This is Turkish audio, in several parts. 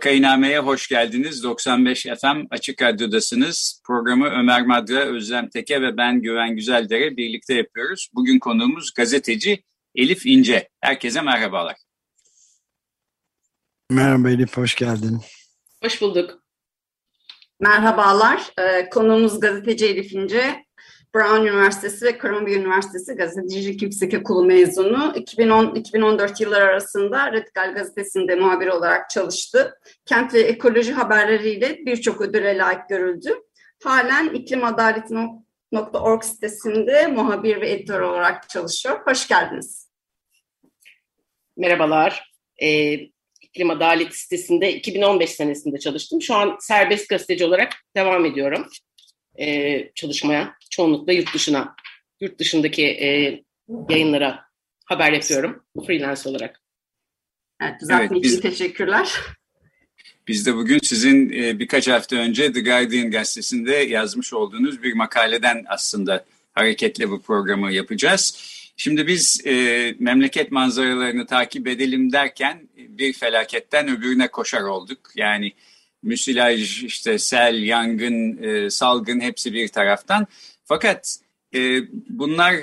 Vakainame'ye hoş geldiniz. 95 FM Açık Radyo'dasınız. Programı Ömer Madra, Özlem Teke ve ben Güven Güzeldere birlikte yapıyoruz. Bugün konuğumuz gazeteci Elif İnce. Herkese merhabalar. Merhaba Elif, hoş geldin. Hoş bulduk. Merhabalar, ee, konuğumuz gazeteci Elif İnce. Brown Üniversitesi ve Columbia Üniversitesi Gazetecilik Yüksek Okulu mezunu. 2010-2014 yılları arasında Radikal Gazetesi'nde muhabir olarak çalıştı. Kent ve ekoloji haberleriyle birçok ödüle layık görüldü. Halen iklimadaleti.org sitesinde muhabir ve editör olarak çalışıyor. Hoş geldiniz. Merhabalar. Ee, İklim Adalet sitesinde 2015 senesinde çalıştım. Şu an serbest gazeteci olarak devam ediyorum e, çalışmaya. Çoğunlukla yurt dışına, yurt dışındaki e, yayınlara haber yapıyorum freelance olarak. Evet, evet biz, için teşekkürler. Biz de bugün sizin e, birkaç hafta önce The Guardian gazetesinde yazmış olduğunuz bir makaleden aslında hareketle bu programı yapacağız. Şimdi biz e, memleket manzaralarını takip edelim derken bir felaketten öbürüne koşar olduk. Yani müsilaj, işte sel, yangın, e, salgın hepsi bir taraftan. Fakat e, bunlar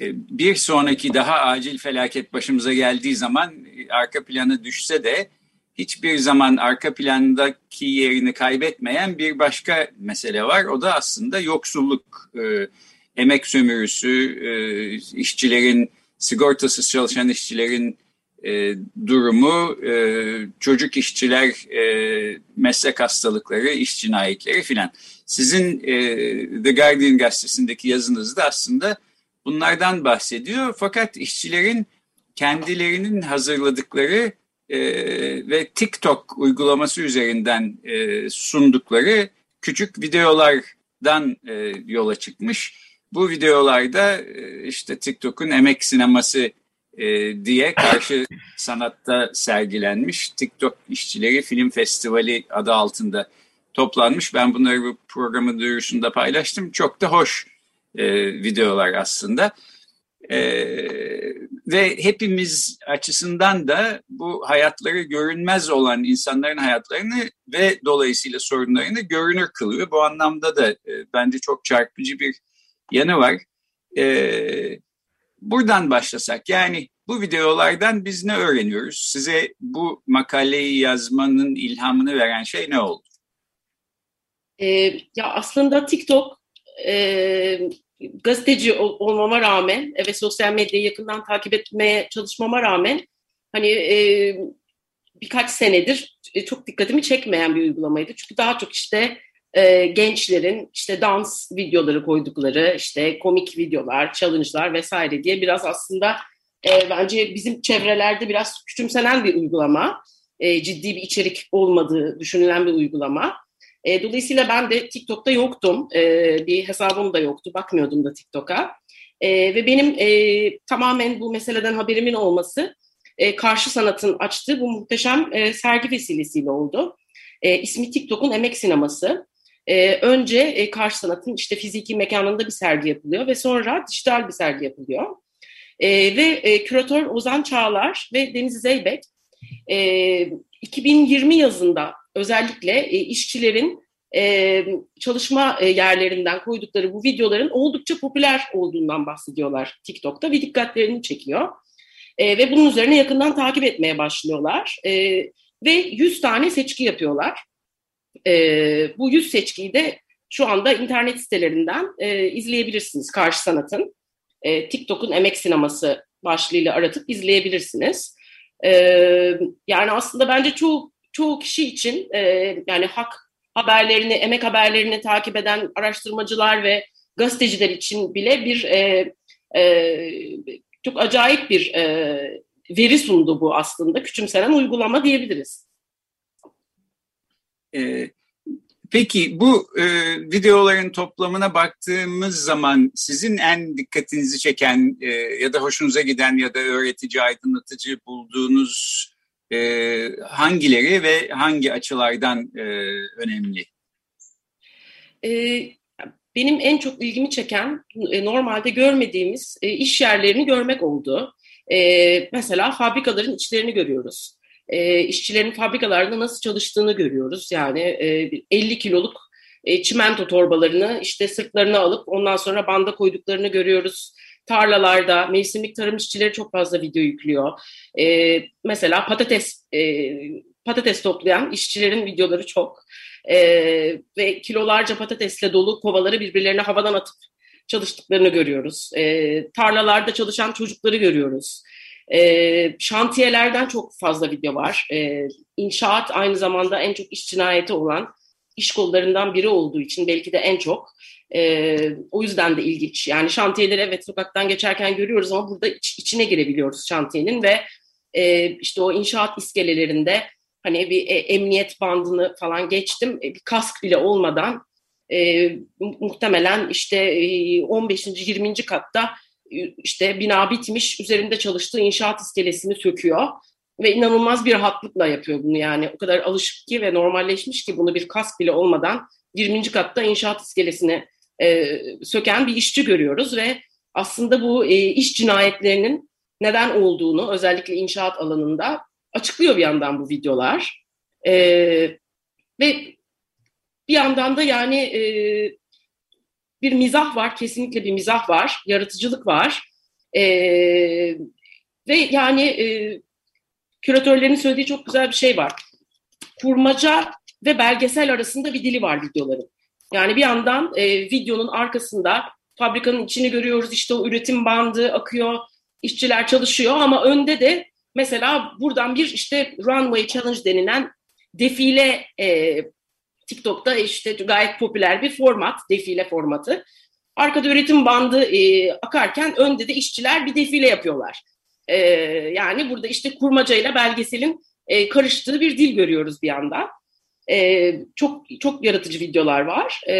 e, bir sonraki daha acil felaket başımıza geldiği zaman e, arka planı düşse de hiçbir zaman arka plandaki yerini kaybetmeyen bir başka mesele var. O da aslında yoksulluk, e, emek sömürüsü, e, işçilerin, sigortasız çalışan işçilerin e, durumu, e, çocuk işçiler, e, meslek hastalıkları, iş cinayetleri filan. Sizin e, The Guardian gazetesindeki yazınızda aslında bunlardan bahsediyor. Fakat işçilerin kendilerinin hazırladıkları e, ve TikTok uygulaması üzerinden e, sundukları küçük videolardan e, yola çıkmış. Bu videolarda e, işte TikTok'un emek sineması e, diye karşı sanatta sergilenmiş TikTok işçileri film festivali adı altında toplanmış. Ben bunları bu programın duyurusunda paylaştım. Çok da hoş e, videolar aslında. E, ve hepimiz açısından da bu hayatları görünmez olan insanların hayatlarını ve dolayısıyla sorunlarını görünür kılıyor. Bu anlamda da e, bence çok çarpıcı bir yanı var. E, buradan başlasak yani bu videolardan biz ne öğreniyoruz? Size bu makaleyi yazmanın ilhamını veren şey ne oldu? Ee, ya aslında TikTok e, gazeteci ol, olmama rağmen ve sosyal medyayı yakından takip etmeye çalışmama rağmen hani e, birkaç senedir e, çok dikkatimi çekmeyen bir uygulamaydı. Çünkü daha çok işte e, gençlerin işte dans videoları koydukları, işte komik videolar, challenge'lar vesaire diye biraz aslında e, bence bizim çevrelerde biraz küçümsenen bir uygulama. E, ciddi bir içerik olmadığı düşünülen bir uygulama. E, dolayısıyla ben de TikTok'ta yoktum. E, bir hesabım da yoktu. Bakmıyordum da TikTok'a. E, ve benim e, tamamen bu meseleden haberimin olması e, karşı sanatın açtığı bu muhteşem e, sergi vesilesiyle oldu. E, ismi TikTok'un Emek Sineması. E, önce e, karşı sanatın işte fiziki mekanında bir sergi yapılıyor ve sonra dijital bir sergi yapılıyor. E, ve e, küratör Ozan Çağlar ve Deniz Zeybek e, 2020 yazında özellikle e, işçilerin e, çalışma e, yerlerinden koydukları bu videoların oldukça popüler olduğundan bahsediyorlar TikTok'ta ve dikkatlerini çekiyor. E, ve bunun üzerine yakından takip etmeye başlıyorlar. E, ve 100 tane seçki yapıyorlar. E, bu 100 seçkiyi de şu anda internet sitelerinden e, izleyebilirsiniz Karşı Sanat'ın. E, TikTok'un emek sineması başlığıyla aratıp izleyebilirsiniz. E, yani aslında bence çoğu çoğu kişi için e, yani hak haberlerini, emek haberlerini takip eden araştırmacılar ve gazeteciler için bile bir e, E, çok acayip bir e, veri sundu bu aslında. Küçümsenen uygulama diyebiliriz. E, peki bu e, videoların toplamına baktığımız zaman sizin en dikkatinizi çeken e, ya da hoşunuza giden ya da öğretici, aydınlatıcı bulduğunuz e, hangileri ve hangi açılardan e, önemli? E, benim en çok ilgimi çeken e, normalde görmediğimiz e, iş yerlerini görmek oldu. E, mesela fabrikaların içlerini görüyoruz. E, işçilerin fabrikalarda nasıl çalıştığını görüyoruz. Yani e, 50 kiloluk e, çimento torbalarını işte sırtlarına alıp ondan sonra banda koyduklarını görüyoruz. Tarlalarda mevsimlik tarım işçileri çok fazla video yüklüyor. E, mesela patates e, patates toplayan işçilerin videoları çok. E, ve kilolarca patatesle dolu kovaları birbirlerine havadan atıp çalıştıklarını görüyoruz. E, tarlalarda çalışan çocukları görüyoruz. E, şantiyelerden çok fazla video var. E, inşaat aynı zamanda en çok iş cinayeti olan iş kollarından biri olduğu için belki de en çok. E, o yüzden de ilginç. Yani şantiyeleri evet sokaktan geçerken görüyoruz ama burada iç, içine girebiliyoruz şantiyenin ve e, işte o inşaat iskelelerinde hani bir e, emniyet bandını falan geçtim. E, bir kask bile olmadan e, muhtemelen işte e, 15. 20. katta işte bina bitmiş, üzerinde çalıştığı inşaat iskelesini söküyor ve inanılmaz bir rahatlıkla yapıyor bunu yani. O kadar alışık ki ve normalleşmiş ki bunu bir kask bile olmadan 20. katta inşaat iskelesini e, söken bir işçi görüyoruz ve aslında bu e, iş cinayetlerinin neden olduğunu özellikle inşaat alanında açıklıyor bir yandan bu videolar. E, ve bir yandan da yani e, bir mizah var, kesinlikle bir mizah var, yaratıcılık var. E, ve yani e, küratörlerin söylediği çok güzel bir şey var. Kurmaca ve belgesel arasında bir dili var videoların. Yani bir yandan e, videonun arkasında fabrikanın içini görüyoruz, işte o üretim bandı akıyor, işçiler çalışıyor ama önde de mesela buradan bir işte runway challenge denilen defile e, TikTok'ta işte gayet popüler bir format, defile formatı. Arkada üretim bandı e, akarken önde de işçiler bir defile yapıyorlar. E, yani burada işte kurmacayla belgeselin e, karıştığı bir dil görüyoruz bir yandan. E, çok çok yaratıcı videolar var e,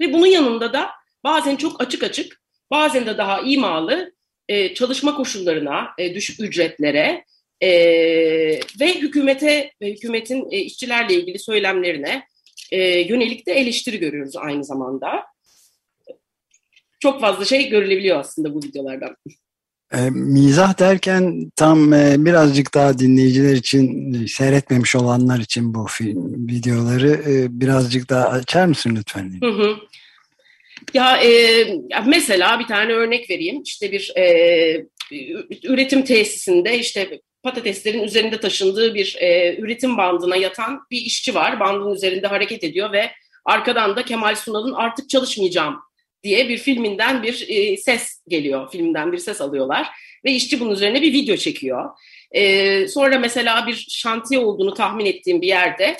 ve bunun yanında da bazen çok açık açık, bazen de daha imalı e, çalışma koşullarına, e, düşük ücretlere e, ve hükümete ve hükümetin e, işçilerle ilgili söylemlerine e, yönelik de eleştiri görüyoruz aynı zamanda. Çok fazla şey görülebiliyor aslında bu videolardan. E, mizah derken tam e, birazcık daha dinleyiciler için e, seyretmemiş olanlar için bu film videoları e, birazcık daha açar mısın lütfen? Hı hı. Ya, e, mesela bir tane örnek vereyim. İşte bir e, üretim tesisinde işte patateslerin üzerinde taşındığı bir e, üretim bandına yatan bir işçi var. Bandın üzerinde hareket ediyor ve arkadan da Kemal Sunal'ın artık çalışmayacağım diye bir filminden bir e, ses geliyor. Filmden bir ses alıyorlar ve işçi bunun üzerine bir video çekiyor. E, sonra mesela bir şantiye olduğunu tahmin ettiğim bir yerde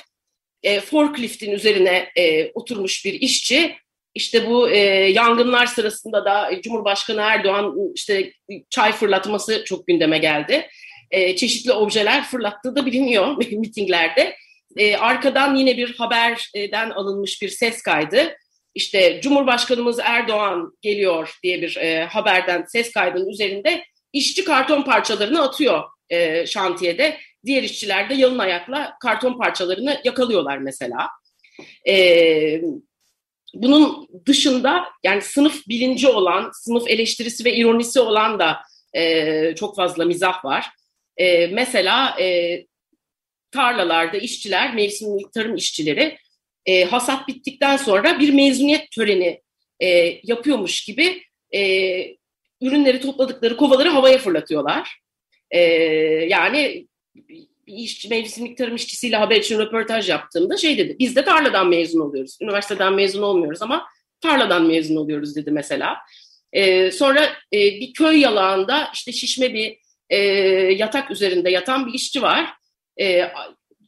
e, forkliftin üzerine e, oturmuş bir işçi işte bu e, yangınlar sırasında da Cumhurbaşkanı Erdoğan işte çay fırlatması çok gündeme geldi. E, çeşitli objeler fırlattığı da biliniyor mitinglerde. E, arkadan yine bir haberden alınmış bir ses kaydı. İşte Cumhurbaşkanımız Erdoğan geliyor diye bir e, haberden ses kaydının üzerinde işçi karton parçalarını atıyor e, şantiyede. Diğer işçiler de yalın ayakla karton parçalarını yakalıyorlar mesela. E, bunun dışında yani sınıf bilinci olan, sınıf eleştirisi ve ironisi olan da e, çok fazla mizah var. E, mesela e, tarlalarda işçiler, mevsimlik tarım işçileri e, hasat bittikten sonra bir mezuniyet töreni e, yapıyormuş gibi e, ürünleri topladıkları kovaları havaya fırlatıyorlar. E, yani işçi, mevsimlik tarım işçisiyle haber için röportaj yaptığımda şey dedi, biz de tarladan mezun oluyoruz. Üniversiteden mezun olmuyoruz ama tarladan mezun oluyoruz dedi mesela. E, sonra e, bir köy yalağında işte şişme bir e, yatak üzerinde yatan bir işçi var. E,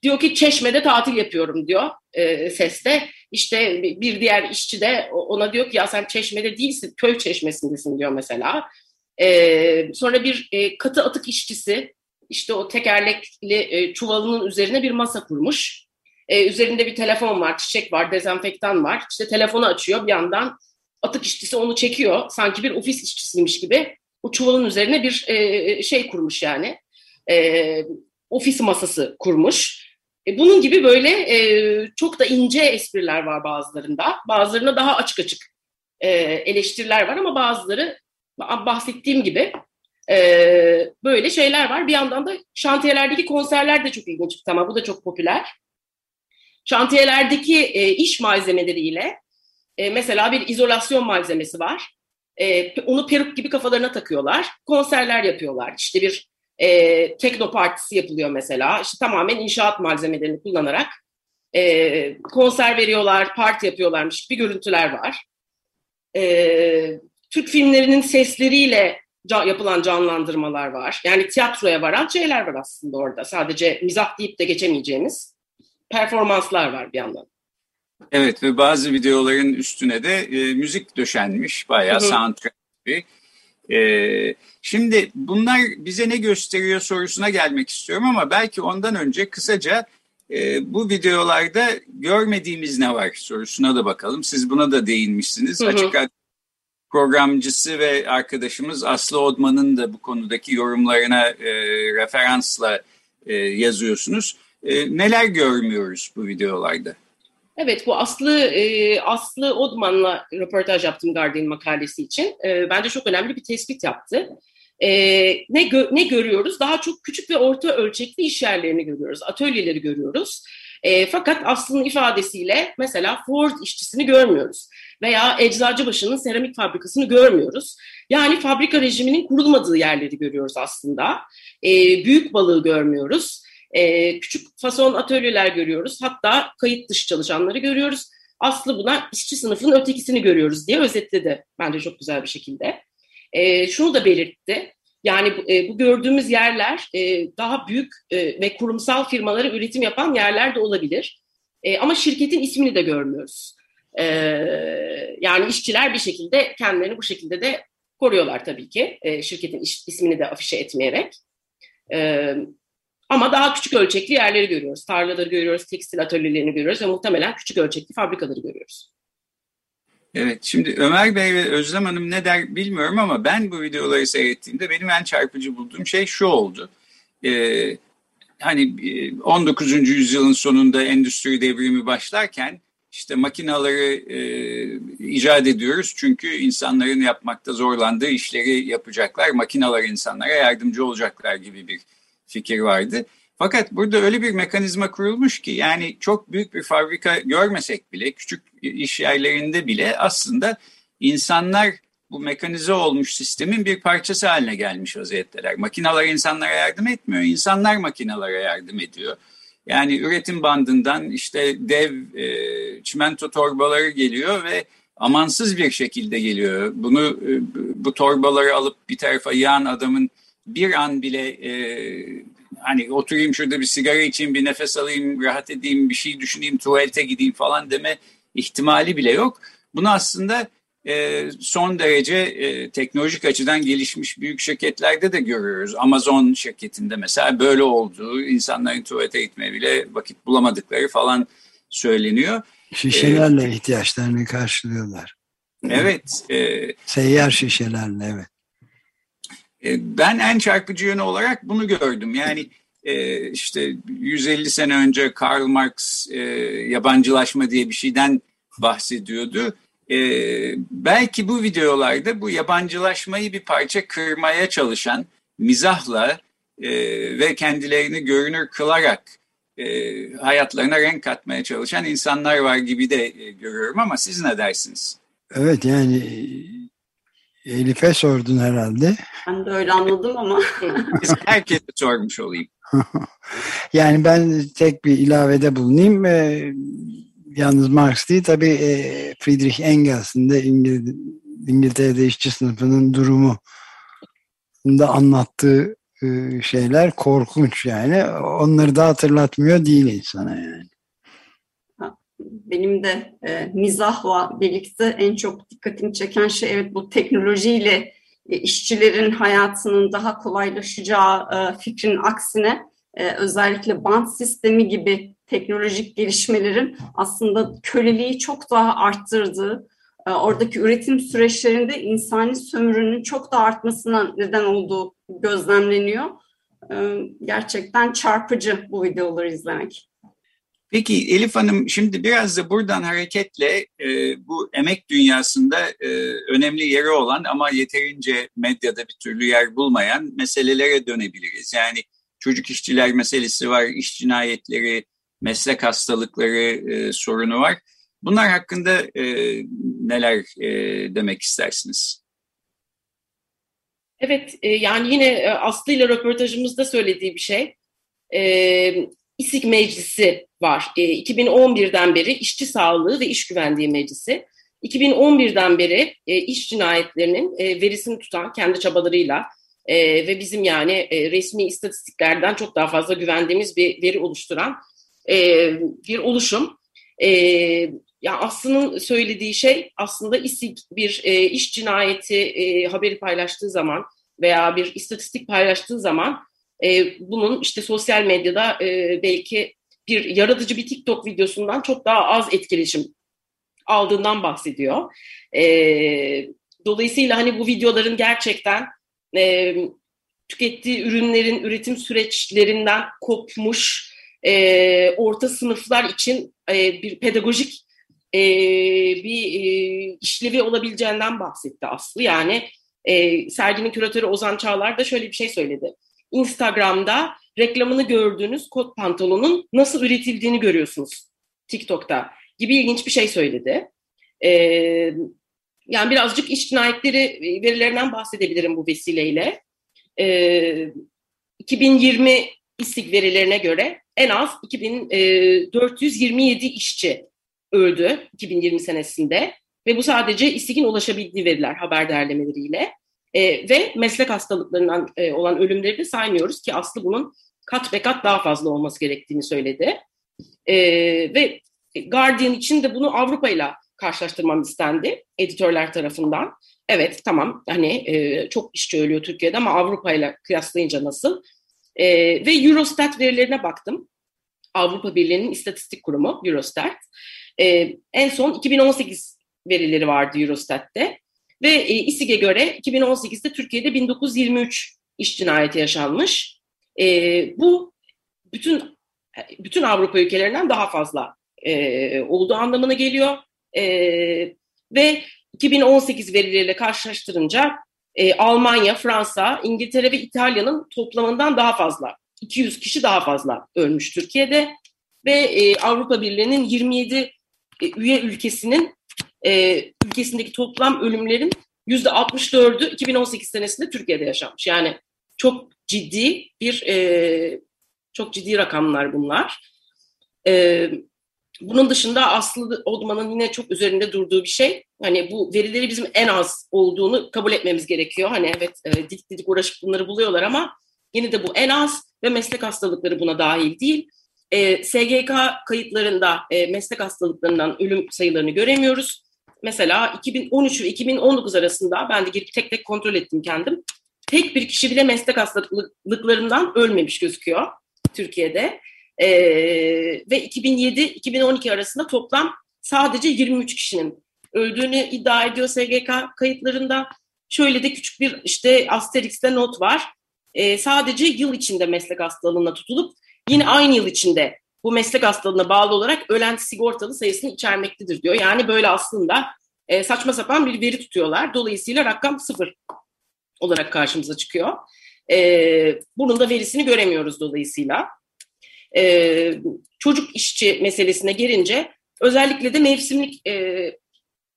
diyor ki Çeşme'de tatil yapıyorum diyor e, seste. İşte bir diğer işçi de ona diyor ki ya sen Çeşme'de değilsin, köy çeşmesindesin diyor mesela. E, sonra bir e, katı atık işçisi işte o tekerlekli e, çuvalının üzerine bir masa kurmuş. E, üzerinde bir telefon var, çiçek var, dezenfektan var. İşte telefonu açıyor bir yandan atık işçisi onu çekiyor. Sanki bir ofis işçisiymiş gibi. O çuvalın üzerine bir e, şey kurmuş yani. E, ofis masası kurmuş. E, bunun gibi böyle e, çok da ince espriler var bazılarında. Bazılarında daha açık açık e, eleştiriler var ama bazıları bahsettiğim gibi e, böyle şeyler var. Bir yandan da şantiyelerdeki konserler de çok ilginç tema. Bu da çok popüler. Şantiyelerdeki e, iş malzemeleriyle e, mesela bir izolasyon malzemesi var. E, onu peruk gibi kafalarına takıyorlar. Konserler yapıyorlar. İşte bir e, tekno partisi yapılıyor mesela. İşte tamamen inşaat malzemelerini kullanarak e, konser veriyorlar, parti yapıyorlarmış gibi görüntüler var. E, Türk filmlerinin sesleriyle ca- yapılan canlandırmalar var. Yani tiyatroya varan şeyler var aslında orada. Sadece mizah deyip de geçemeyeceğimiz performanslar var bir yandan. Evet ve bazı videoların üstüne de e, müzik döşenmiş bayağı soundtrack gibi. E, şimdi bunlar bize ne gösteriyor sorusuna gelmek istiyorum ama belki ondan önce kısaca e, bu videolarda görmediğimiz ne var sorusuna da bakalım. Siz buna da değinmişsiniz. Hı hı. Açık programcısı ve arkadaşımız Aslı Odman'ın da bu konudaki yorumlarına e, referansla e, yazıyorsunuz. E, neler görmüyoruz bu videolarda? Evet, bu Aslı e, Aslı Odman'la röportaj yaptım Guardian makalesi için. E, bence çok önemli bir tespit yaptı. E, ne gö ne görüyoruz? Daha çok küçük ve orta ölçekli iş yerlerini görüyoruz, atölyeleri görüyoruz. E, fakat Aslı'nın ifadesiyle mesela Ford işçisini görmüyoruz veya Eczacıbaşı'nın seramik fabrikasını görmüyoruz. Yani fabrika rejiminin kurulmadığı yerleri görüyoruz aslında. Büyük balığı görmüyoruz. E, küçük fason atölyeler görüyoruz. Hatta kayıt dışı çalışanları görüyoruz. Aslı buna işçi sınıfının ötekisini görüyoruz diye özetledi bence çok güzel bir şekilde. E, şunu da belirtti. Yani e, bu gördüğümüz yerler e, daha büyük e, ve kurumsal firmalara üretim yapan yerler de olabilir. E, ama şirketin ismini de görmüyoruz. E, yani işçiler bir şekilde kendilerini bu şekilde de koruyorlar tabii ki. E, şirketin iş, ismini de afişe etmeyerek. E, ama daha küçük ölçekli yerleri görüyoruz. Tarlaları görüyoruz, tekstil atölyelerini görüyoruz ve muhtemelen küçük ölçekli fabrikaları görüyoruz. Evet, şimdi Ömer Bey ve Özlem Hanım ne der bilmiyorum ama ben bu videoları seyrettiğimde benim en çarpıcı bulduğum şey şu oldu. Ee, hani 19. E, yüzyılın sonunda endüstri devrimi başlarken işte makinaları e, icat ediyoruz çünkü insanların yapmakta zorlandığı işleri yapacaklar. Makinalar insanlara yardımcı olacaklar gibi bir fikir vardı. Fakat burada öyle bir mekanizma kurulmuş ki yani çok büyük bir fabrika görmesek bile küçük iş yerlerinde bile aslında insanlar bu mekanize olmuş sistemin bir parçası haline gelmiş vaziyetteler. Makinalar insanlara yardım etmiyor, insanlar makinalara yardım ediyor. Yani üretim bandından işte dev e, çimento torbaları geliyor ve amansız bir şekilde geliyor. Bunu e, bu torbaları alıp bir tarafa yağan adamın bir an bile e, hani oturayım şurada bir sigara içeyim, bir nefes alayım, rahat edeyim, bir şey düşüneyim, tuvalete gideyim falan deme ihtimali bile yok. Bunu aslında e, son derece e, teknolojik açıdan gelişmiş büyük şirketlerde de görüyoruz. Amazon şirketinde mesela böyle olduğu, insanların tuvalete gitmeye bile vakit bulamadıkları falan söyleniyor. Şişelerle ee, ihtiyaçlarını karşılıyorlar. Evet. E, Seyyar şişelerle evet. E, ben en çarpıcı yönü olarak bunu gördüm. Yani e, işte 150 sene önce Karl Marx e, yabancılaşma diye bir şeyden bahsediyordu. belki bu videolarda bu yabancılaşmayı bir parça kırmaya çalışan mizahla ve kendilerini görünür kılarak hayatlarına renk katmaya çalışan insanlar var gibi de görüyorum ama siz ne dersiniz? Evet yani Elif'e sordun herhalde. Ben de öyle anladım ama. Herkese sormuş olayım. yani ben tek bir ilavede bulunayım. Ee, yalnız Marx değil tabii e, Friedrich Engels'in de İngil İngiltere'de işçi sınıfının durumu da anlattığı e, şeyler korkunç yani. Onları da hatırlatmıyor değil insana yani benim de e, mizahla birlikte en çok dikkatimi çeken şey evet bu teknolojiyle e, işçilerin hayatının daha kolaylaşacağı e, fikrin aksine e, özellikle bant sistemi gibi teknolojik gelişmelerin aslında köleliği çok daha arttırdığı, e, oradaki üretim süreçlerinde insani sömürünün çok da artmasına neden olduğu gözlemleniyor. E, gerçekten çarpıcı bu videoları izlemek. Peki Elif Hanım şimdi biraz da buradan hareketle e, bu emek dünyasında e, önemli yeri olan ama yeterince medyada bir türlü yer bulmayan meselelere dönebiliriz. Yani çocuk işçiler meselesi var, iş cinayetleri, meslek hastalıkları e, sorunu var. Bunlar hakkında e, neler e, demek istersiniz? Evet, e, yani yine e, Aslı ile röportajımızda söylediği bir şey. E, İSİK Meclisi var. E, 2011'den beri İşçi Sağlığı ve İş Güvenliği Meclisi. 2011'den beri e, iş cinayetlerinin e, verisini tutan kendi çabalarıyla e, ve bizim yani e, resmi istatistiklerden çok daha fazla güvendiğimiz bir veri oluşturan e, bir oluşum. E, ya Aslı'nın söylediği şey aslında İSİK bir e, iş cinayeti e, haberi paylaştığı zaman veya bir istatistik paylaştığı zaman e, bunun işte sosyal medyada e, belki bir yaratıcı bir TikTok videosundan çok daha az etkileşim aldığından bahsediyor. E, dolayısıyla hani bu videoların gerçekten e, tükettiği ürünlerin üretim süreçlerinden kopmuş e, orta sınıflar için e, bir pedagojik e, bir e, işlevi olabileceğinden bahsetti Aslı. Yani e, serginin küratörü Ozan Çağlar da şöyle bir şey söyledi. Instagram'da reklamını gördüğünüz kot pantolonun nasıl üretildiğini görüyorsunuz TikTok'ta gibi ilginç bir şey söyledi. Ee, yani birazcık iş cinayetleri e, verilerinden bahsedebilirim bu vesileyle. Ee, 2020 istik verilerine göre en az 2427 e, işçi öldü 2020 senesinde ve bu sadece İSİG'in ulaşabildiği veriler haber derlemeleriyle. E, ve meslek hastalıklarından e, olan ölümleri de saymıyoruz ki Aslı bunun kat ve kat daha fazla olması gerektiğini söyledi. E, ve Guardian için de bunu Avrupa ile karşılaştırmam istendi editörler tarafından. Evet tamam hani e, çok işçi ölüyor Türkiye'de ama Avrupa ile kıyaslayınca nasıl? E, ve Eurostat verilerine baktım. Avrupa Birliği'nin istatistik kurumu Eurostat. E, en son 2018 verileri vardı Eurostat'te. Ve e, İSİG'e göre 2018'de Türkiye'de 1923 iş cinayeti yaşanmış. E, bu bütün bütün Avrupa ülkelerinden daha fazla e, olduğu anlamına geliyor. E, ve 2018 verileriyle karşılaştırınca e, Almanya, Fransa, İngiltere ve İtalya'nın toplamından daha fazla, 200 kişi daha fazla ölmüş Türkiye'de ve e, Avrupa Birliği'nin 27 e, üye ülkesinin e, ülkesindeki toplam ölümlerin yüzde 64'ü 2018 senesinde Türkiye'de yaşanmış. Yani çok ciddi bir e, çok ciddi rakamlar bunlar. E, bunun dışında Aslı Odman'ın yine çok üzerinde durduğu bir şey. Hani bu verileri bizim en az olduğunu kabul etmemiz gerekiyor. Hani evet e, dik dik uğraşıp bunları buluyorlar ama yine de bu en az ve meslek hastalıkları buna dahil değil. E, SGK kayıtlarında e, meslek hastalıklarından ölüm sayılarını göremiyoruz mesela 2013 ve 2019 arasında ben de girip tek tek kontrol ettim kendim. Tek bir kişi bile meslek hastalıklarından ölmemiş gözüküyor Türkiye'de. Ee, ve 2007-2012 arasında toplam sadece 23 kişinin öldüğünü iddia ediyor SGK kayıtlarında. Şöyle de küçük bir işte Asterix'te not var. Ee, sadece yıl içinde meslek hastalığına tutulup yine aynı yıl içinde bu meslek hastalığına bağlı olarak ölen sigortalı sayısını içermektedir diyor. Yani böyle aslında e, saçma sapan bir veri tutuyorlar. Dolayısıyla rakam sıfır olarak karşımıza çıkıyor. E, bunun da verisini göremiyoruz dolayısıyla. E, çocuk işçi meselesine gelince özellikle de mevsimlik e,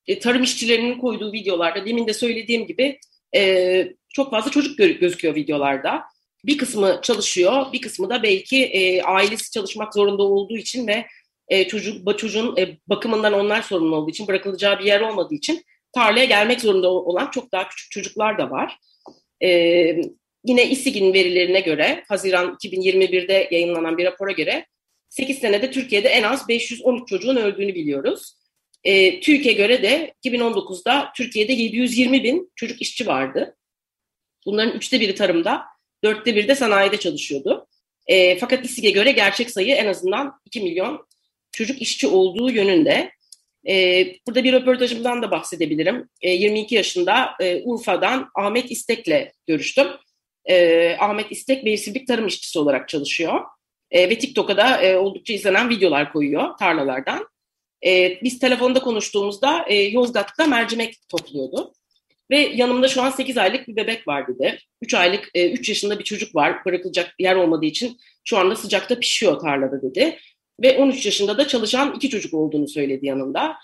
e tarım işçilerinin koyduğu videolarda demin de söylediğim gibi e, çok fazla çocuk gözüküyor videolarda bir kısmı çalışıyor, bir kısmı da belki e, ailesi çalışmak zorunda olduğu için ve e, çocuk çocuğun e, bakımından onlar sorumlu olduğu için bırakılacağı bir yer olmadığı için tarlaya gelmek zorunda olan çok daha küçük çocuklar da var. E, yine İSİG'in verilerine göre Haziran 2021'de yayınlanan bir rapora göre 8 senede Türkiye'de en az 513 çocuğun öldüğünü biliyoruz. E, TÜİK'e göre de 2019'da Türkiye'de 720 bin çocuk işçi vardı. Bunların üçte biri tarımda, dörtte biri de sanayide çalışıyordu. E, fakat İSİG'e göre gerçek sayı en azından 2 milyon çocuk işçi olduğu yönünde. E, burada bir röportajımdan da bahsedebilirim. E, 22 yaşında e, Urfa'dan Ahmet İstek'le görüştüm. E, Ahmet İstek mevsimlik tarım işçisi olarak çalışıyor. E, ve TikTok'a da e, oldukça izlenen videolar koyuyor tarlalardan. E, biz telefonda konuştuğumuzda e, Yozgat'ta mercimek topluyordu. Ve yanımda şu an 8 aylık bir bebek var dedi. 3 aylık, e, 3 yaşında bir çocuk var. Bırakılacak yer olmadığı için şu anda sıcakta pişiyor tarlada dedi. Ve 13 yaşında da çalışan iki çocuk olduğunu söyledi yanında.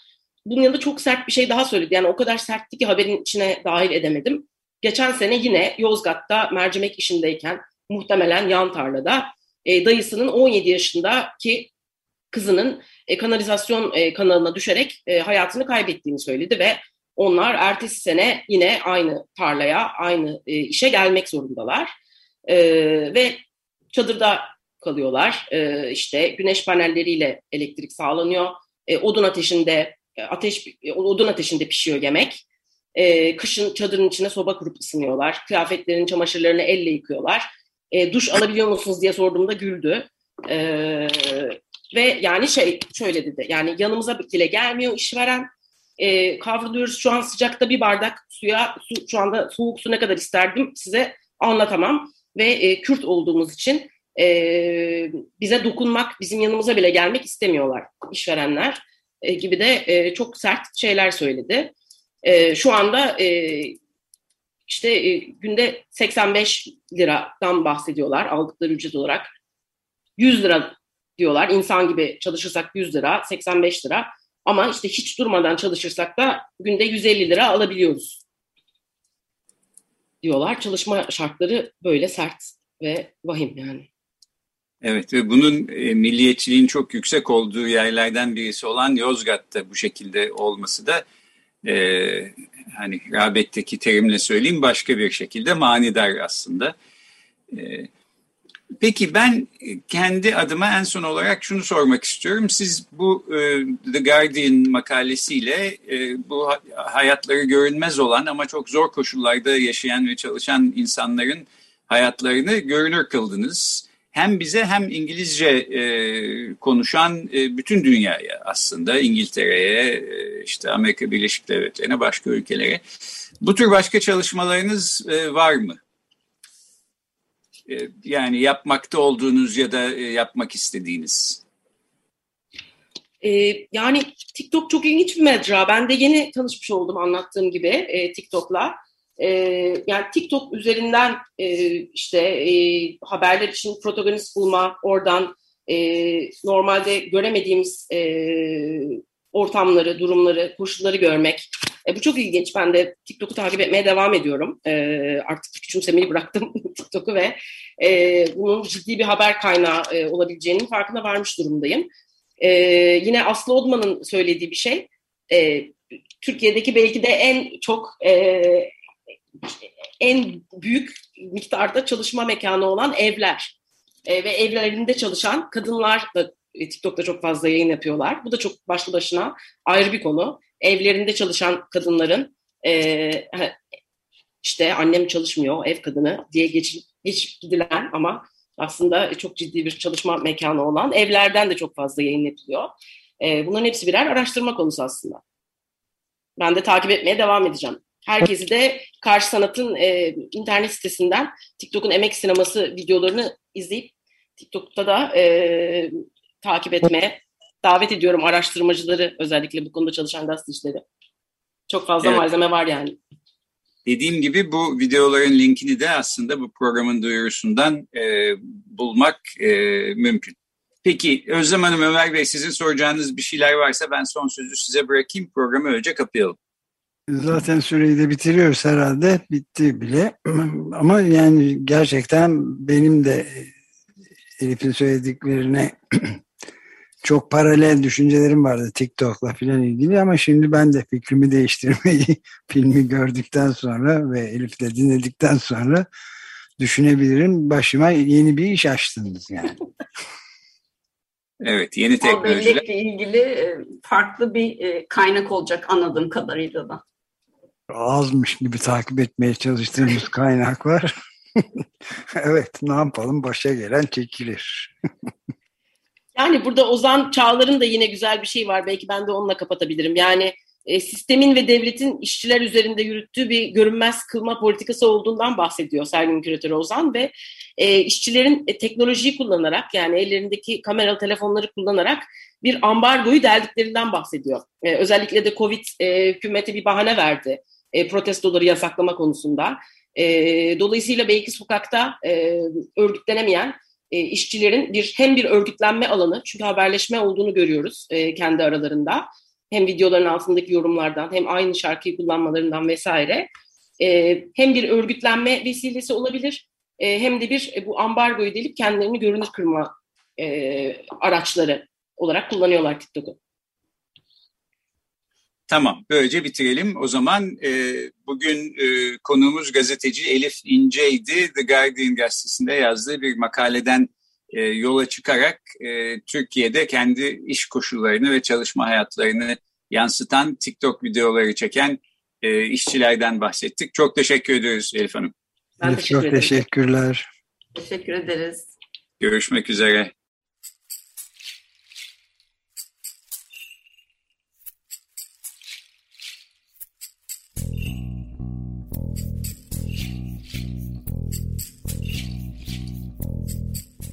Bunun yanında çok sert bir şey daha söyledi. Yani o kadar sertti ki haberin içine dahil edemedim. Geçen sene yine Yozgat'ta mercimek işindeyken muhtemelen yan tarlada e, dayısının 17 yaşındaki kızının e, kanalizasyon e, kanalına düşerek e, hayatını kaybettiğini söyledi ve onlar ertesi sene yine aynı tarlaya, aynı e, işe gelmek zorundalar. E, ve çadırda kalıyorlar. E, işte güneş panelleriyle elektrik sağlanıyor. E, odun ateşinde e, ateş e, odun ateşinde pişiyor yemek. E, kışın çadırın içine soba kurup ısınıyorlar. Kıyafetlerini, çamaşırlarını elle yıkıyorlar. E, duş alabiliyor musunuz diye sorduğumda güldü. E, ve yani şey şöyle dedi. Yani yanımıza bile gelmiyor işveren. E, kavruluyoruz şu an sıcakta bir bardak suya su, şu anda soğuk su ne kadar isterdim size anlatamam. Ve e, Kürt olduğumuz için e, bize dokunmak, bizim yanımıza bile gelmek istemiyorlar işverenler e, gibi de e, çok sert şeyler söyledi. E, şu anda e, işte e, günde 85 liradan bahsediyorlar aldıkları ücret olarak. 100 lira diyorlar. İnsan gibi çalışırsak 100 lira, 85 lira. Ama işte hiç durmadan çalışırsak da günde 150 lira alabiliyoruz diyorlar. Çalışma şartları böyle sert ve vahim yani. Evet ve bunun e, milliyetçiliğin çok yüksek olduğu yerlerden birisi olan Yozgat'ta bu şekilde olması da e, hani rağbetteki terimle söyleyeyim başka bir şekilde manidar aslında. E, Peki ben kendi adıma en son olarak şunu sormak istiyorum. Siz bu e, The Guardian makalesiyle e, bu hayatları görünmez olan ama çok zor koşullarda yaşayan ve çalışan insanların hayatlarını görünür kıldınız. Hem bize hem İngilizce e, konuşan bütün dünyaya aslında İngiltere'ye, işte Amerika Birleşik Devletleri'ne, başka ülkelere. Bu tür başka çalışmalarınız var mı? E, yani yapmakta olduğunuz ya da e, yapmak istediğiniz? Ee, yani TikTok çok ilginç bir mecra. Ben de yeni tanışmış oldum anlattığım gibi e, TikTok'la. E, yani TikTok üzerinden e, işte e, haberler için protagonist bulma, oradan e, normalde göremediğimiz e, ortamları, durumları, koşulları görmek. E, bu çok ilginç. Ben de TikTok'u takip etmeye devam ediyorum. E, artık küçümsemeyi bıraktım TikTok'u ve e, bunun ciddi bir haber kaynağı e, olabileceğinin farkına varmış durumdayım. E, yine Aslı Odman'ın söylediği bir şey. E, Türkiye'deki belki de en çok e, en büyük miktarda çalışma mekanı olan evler e, ve evlerinde çalışan kadınlar da TikTok'ta çok fazla yayın yapıyorlar. Bu da çok başlı başına ayrı bir konu. Evlerinde çalışan kadınların e, işte annem çalışmıyor ev kadını diye geç, geç gidilen ama aslında çok ciddi bir çalışma mekanı olan evlerden de çok fazla yayın yapılıyor. E, bunların hepsi birer araştırma konusu aslında. Ben de takip etmeye devam edeceğim. Herkesi de Karşı Sanat'ın e, internet sitesinden TikTok'un emek sineması videolarını izleyip TikTok'ta da e, takip etmeye davet ediyorum araştırmacıları özellikle bu konuda çalışan gazetecileri. Çok fazla evet. malzeme var yani. Dediğim gibi bu videoların linkini de aslında bu programın duyurusundan e, bulmak e, mümkün. Peki Özlem Hanım, Ömer Bey sizin soracağınız bir şeyler varsa ben son sözü size bırakayım. Programı önce kapayalım. Zaten süreyi de bitiriyoruz herhalde. Bitti bile. Ama yani gerçekten benim de Elif'in söylediklerine çok paralel düşüncelerim vardı TikTok'la filan ilgili ama şimdi ben de fikrimi değiştirmeyi filmi gördükten sonra ve Elif'le dinledikten sonra düşünebilirim. Başıma yeni bir iş açtınız yani. Evet, yeni teknolojiler. O ilgili e, farklı bir e, kaynak olacak anladığım kadarıyla da. azmış gibi takip etmeye çalıştığımız kaynak var. evet ne yapalım başa gelen çekilir. Yani burada Ozan Çağlar'ın da yine güzel bir şey var. Belki ben de onunla kapatabilirim. Yani e, sistemin ve devletin işçiler üzerinde yürüttüğü bir görünmez kılma politikası olduğundan bahsediyor serginin küratörü Ozan ve e, işçilerin e, teknolojiyi kullanarak yani ellerindeki kameralı telefonları kullanarak bir ambargoyu deldiklerinden bahsediyor. E, özellikle de Covid e, hükümete bir bahane verdi e, protestoları yasaklama konusunda. E, dolayısıyla belki sokakta e, örgütlenemeyen e, işçilerin bir hem bir örgütlenme alanı çünkü haberleşme olduğunu görüyoruz e, kendi aralarında hem videoların altındaki yorumlardan hem aynı şarkıyı kullanmalarından vesaire e, hem bir örgütlenme vesilesi olabilir e, hem de bir e, bu ambargoyu delip kendilerini görünür kırma e, araçları olarak kullanıyorlar TikTok'u. Tamam, böylece bitirelim. O zaman e, bugün e, konuğumuz gazeteci Elif İnce'ydi. The Guardian gazetesinde yazdığı bir makaleden e, yola çıkarak e, Türkiye'de kendi iş koşullarını ve çalışma hayatlarını yansıtan TikTok videoları çeken e, işçilerden bahsettik. Çok teşekkür ediyoruz Elif Hanım. Ben teşekkür Çok teşekkürler. Teşekkür ederiz. Görüşmek üzere.